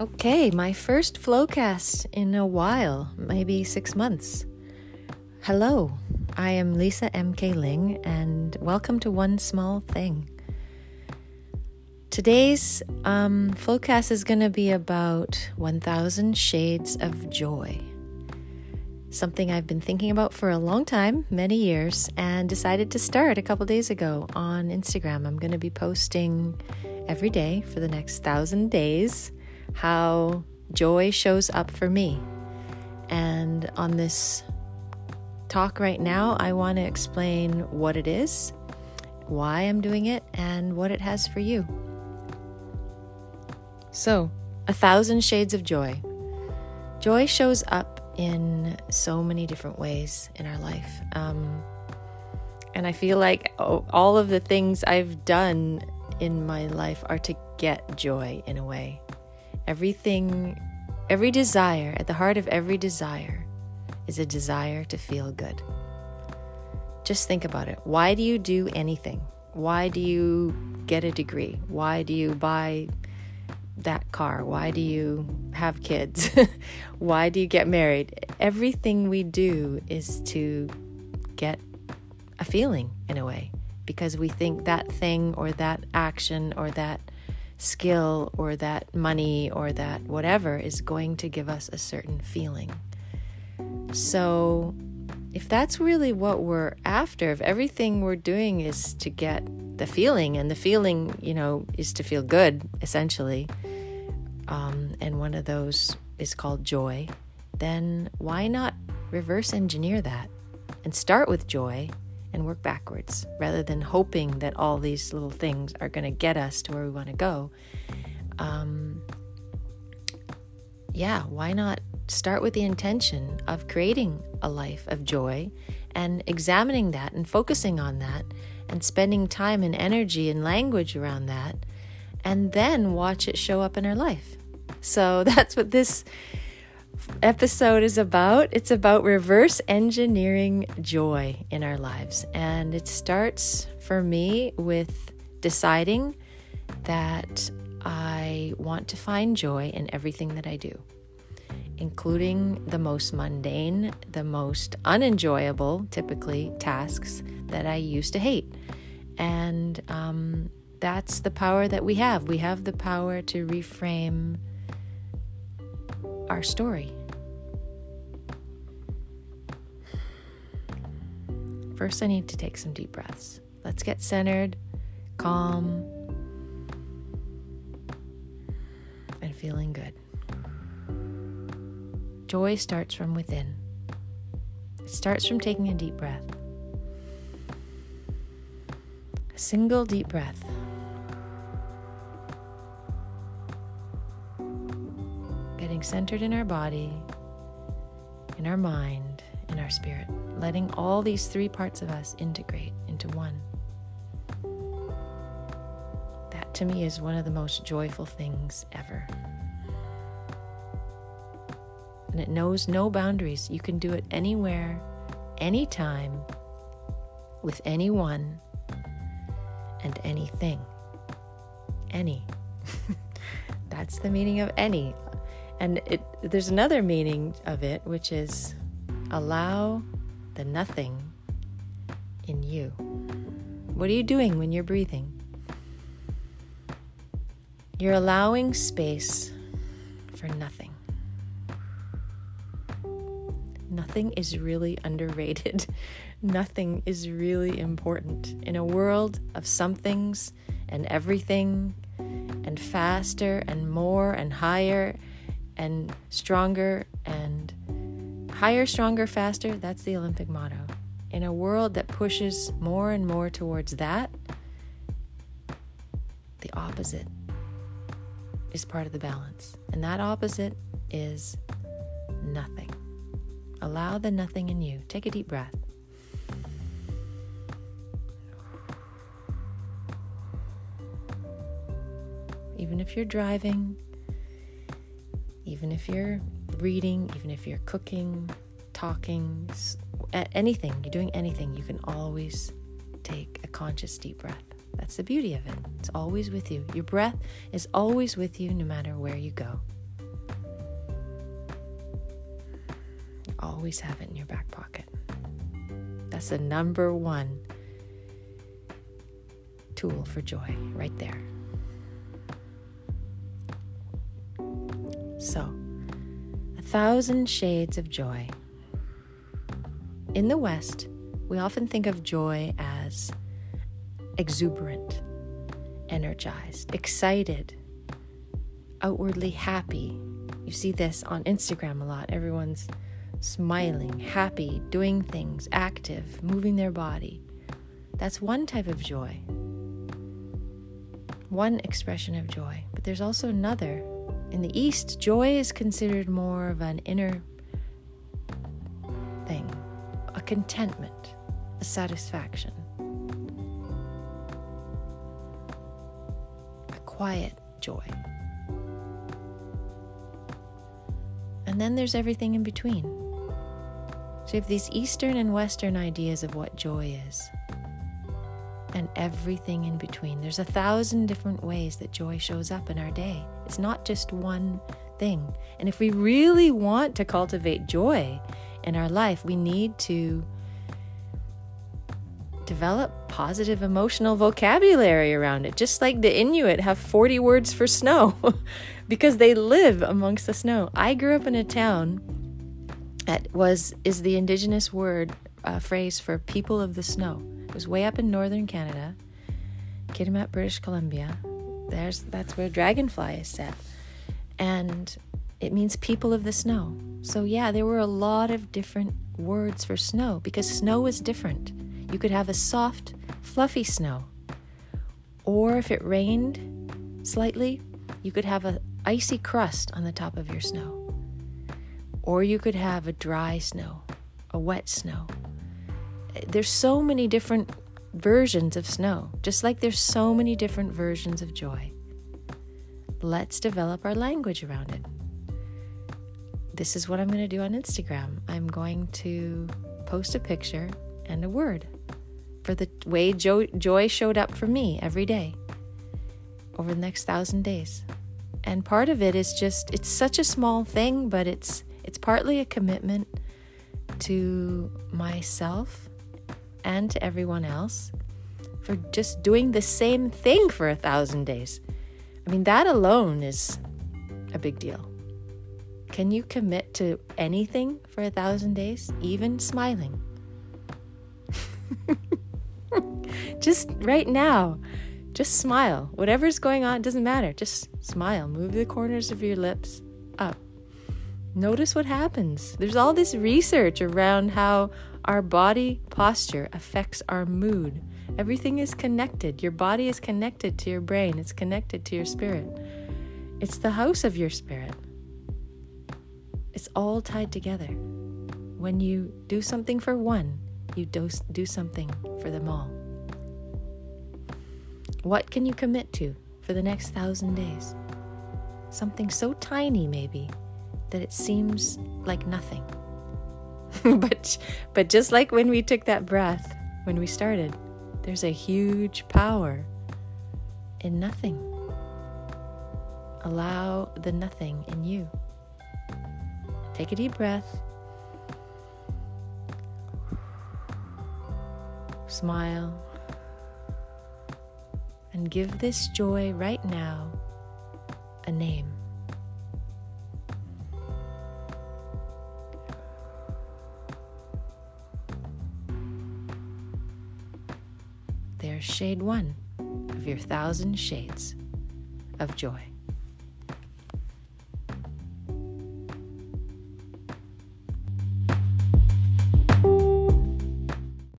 Okay, my first Flowcast in a while, maybe six months. Hello, I am Lisa M.K. Ling, and welcome to One Small Thing. Today's um, Flowcast is going to be about 1000 Shades of Joy. Something I've been thinking about for a long time, many years, and decided to start a couple days ago on Instagram. I'm going to be posting every day for the next thousand days how joy shows up for me. And on this talk right now, I want to explain what it is, why I'm doing it, and what it has for you. So, a thousand shades of joy. Joy shows up in so many different ways in our life. Um, and I feel like all of the things I've done in my life are to get joy in a way. Everything, every desire, at the heart of every desire, is a desire to feel good. Just think about it. Why do you do anything? Why do you get a degree? Why do you buy that car? Why do you have kids? Why do you get married? Everything we do is to get a feeling in a way because we think that thing or that action or that skill or that money or that whatever is going to give us a certain feeling. So, if that's really what we're after, if everything we're doing is to get the feeling, and the feeling, you know, is to feel good, essentially, um, and one of those is called joy, then why not reverse engineer that and start with joy and work backwards rather than hoping that all these little things are going to get us to where we want to go. Um, yeah, why not start with the intention of creating a life of joy and examining that and focusing on that and spending time and energy and language around that and then watch it show up in our life. So that's what this episode is about. It's about reverse engineering joy in our lives. And it starts for me with deciding that I want to find joy in everything that I do, including the most mundane, the most unenjoyable, typically, tasks that I used to hate. And um, that's the power that we have. We have the power to reframe our story. First, I need to take some deep breaths. Let's get centered, calm, and feeling good. Joy starts from within. It starts from taking a deep breath. A single deep breath. Getting centered in our body, in our mind, in our spirit letting all these three parts of us integrate into one. That to me is one of the most joyful things ever. And it knows no boundaries. You can do it anywhere, anytime, with anyone, and anything. Any. That's the meaning of any. And it, there's another meaning of it, which is allow the nothing in you. What are you doing when you're breathing? You're allowing space for nothing. Nothing is really underrated. nothing is really important. In a world of somethings and everything, and faster and more and higher and stronger and Higher, stronger, faster, that's the Olympic motto. In a world that pushes more and more towards that, the opposite is part of the balance. And that opposite is nothing. Allow the nothing in you. Take a deep breath. Even if you're driving, even if you're reading, even if you're cooking, talking, anything, you're doing anything, you can always take a conscious deep breath. That's the beauty of it. It's always with you. Your breath is always with you no matter where you go. Always have it in your back pocket. That's the number one tool for joy right there. So, a thousand shades of joy. In the West, we often think of joy as exuberant, energized, excited, outwardly happy. You see this on Instagram a lot. Everyone's smiling, happy, doing things, active, moving their body. That's one type of joy, one expression of joy. But there's also another. In the East, joy is considered more of an inner thing, a contentment, a satisfaction, a quiet joy. And then there's everything in between. So you have these Eastern and Western ideas of what joy is, and everything in between. There's a thousand different ways that joy shows up in our day. It's not just one thing. And if we really want to cultivate joy in our life, we need to develop positive emotional vocabulary around it, just like the Inuit have 40 words for snow because they live amongst the snow. I grew up in a town that was is the indigenous word uh, phrase for people of the snow. It was way up in northern Canada, Kitimat, British Columbia. There's that's where Dragonfly is set, and it means people of the snow. So yeah, there were a lot of different words for snow because snow is different. You could have a soft, fluffy snow, or if it rained slightly, you could have a icy crust on the top of your snow. Or you could have a dry snow, a wet snow. There's so many different versions of snow, just like there's so many different versions of joy. Let's develop our language around it. This is what I'm going to do on Instagram. I'm going to post a picture and a word for the way jo- joy showed up for me every day over the next thousand days. And part of it is just, it's such a small thing, but it's it's partly a commitment to myself and to everyone else for just doing the same thing for a thousand days. I mean, that alone is a big deal. Can you commit to anything for a thousand days, even smiling? just right now, just smile. Whatever's going on, doesn't matter. Just smile. Move the corners of your lips up. Notice what happens. There's all this research around how our body posture affects our mood. Everything is connected. Your body is connected to your brain, it's connected to your spirit. It's the house of your spirit. It's all tied together. When you do something for one, you do, do something for them all. What can you commit to for the next thousand days? Something so tiny, maybe, that it seems like nothing. but but just like when we took that breath when we started, there's a huge power in nothing. Allow the nothing in you. Take a deep breath. Smile. And give this joy right now a name. Shade one of your thousand shades of joy.